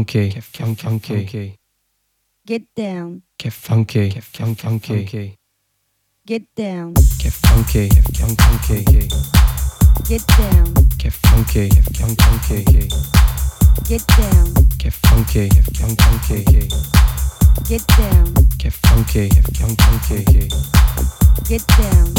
funky, Get down. Get funky. Get funky. Get down. Get funky. Get funky. Get down. Get funky. Get funky. Get down. Get funky. Get funky. Get down. Get funky. Get funky. Get down.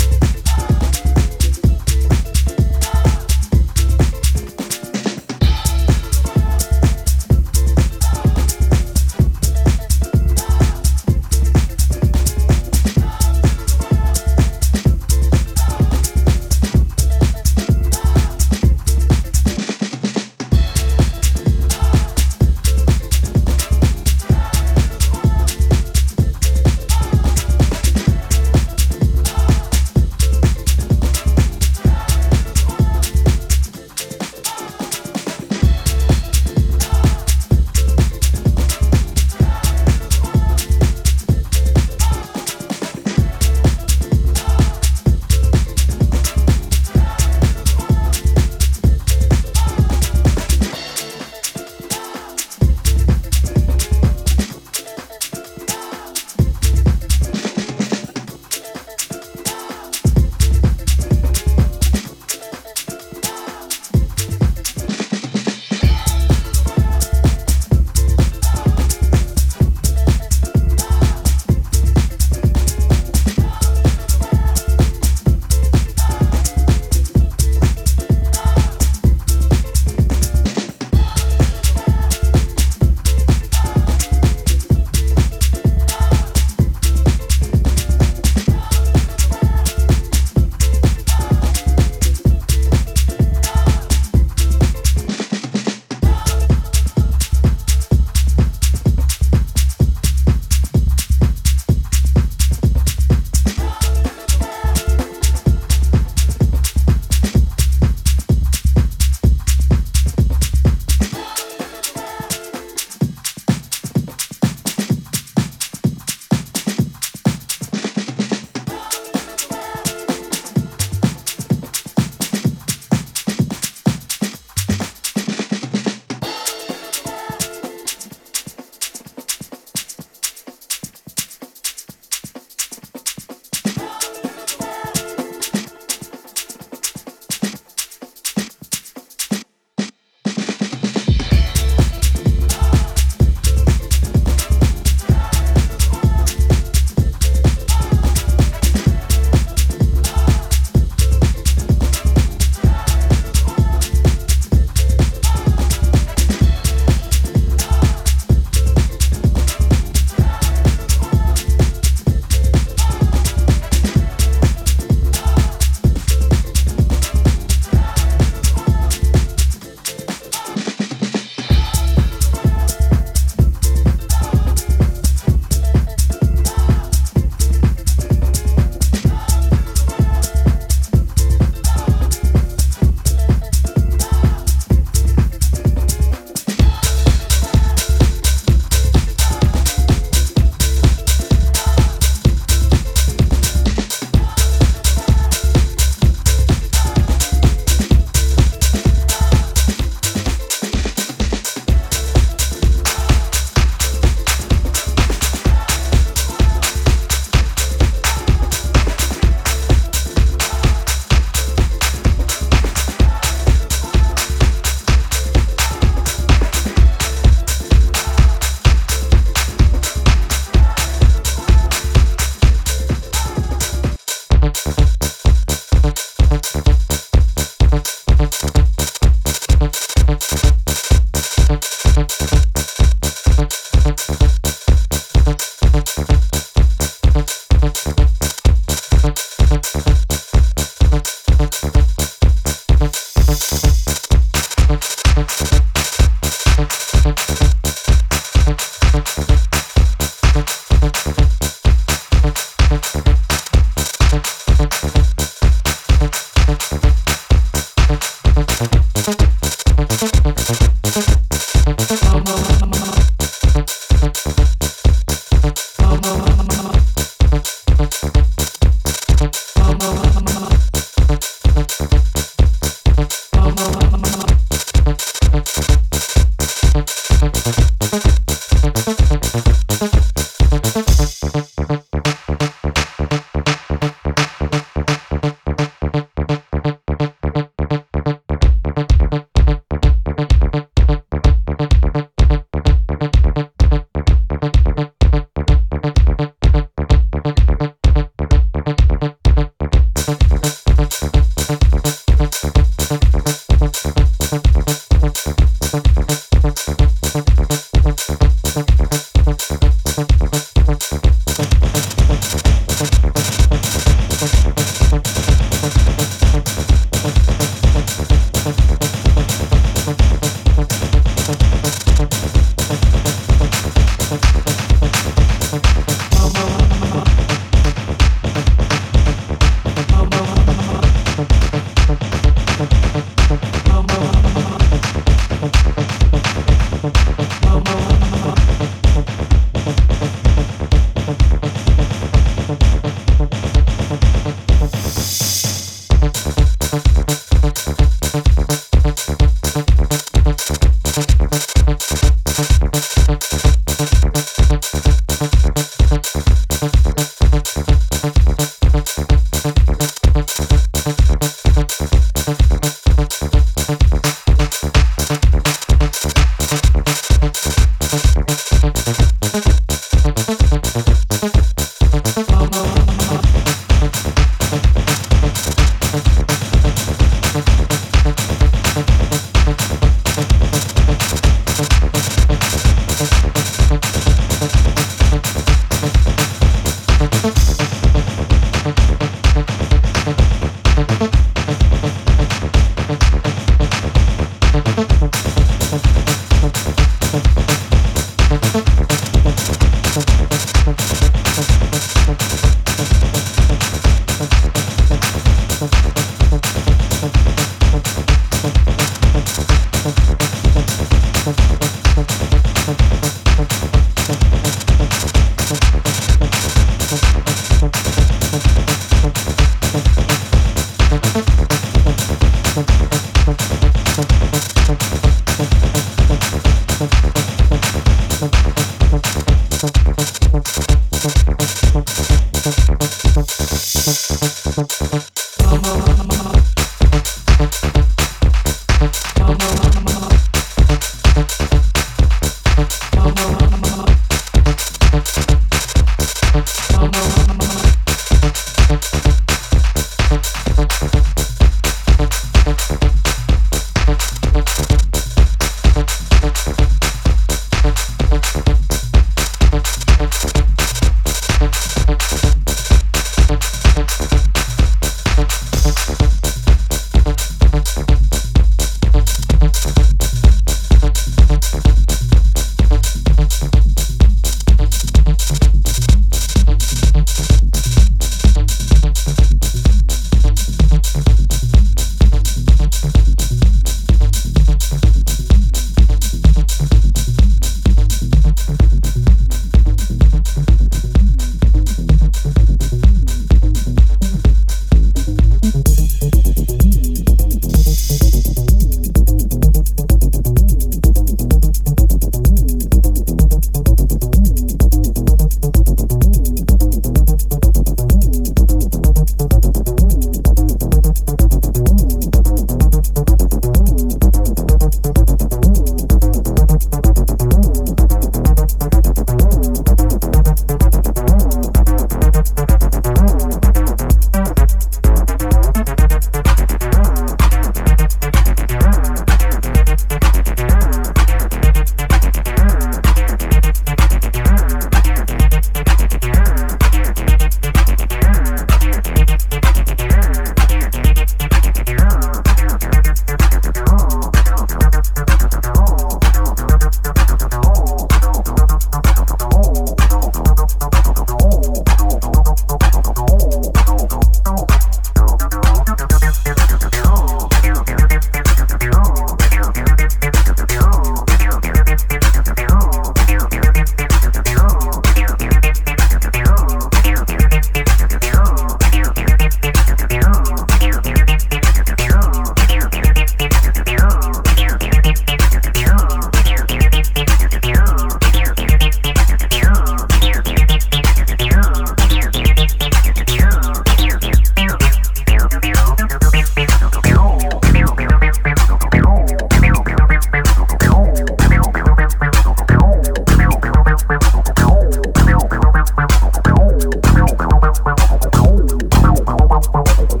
Thank you.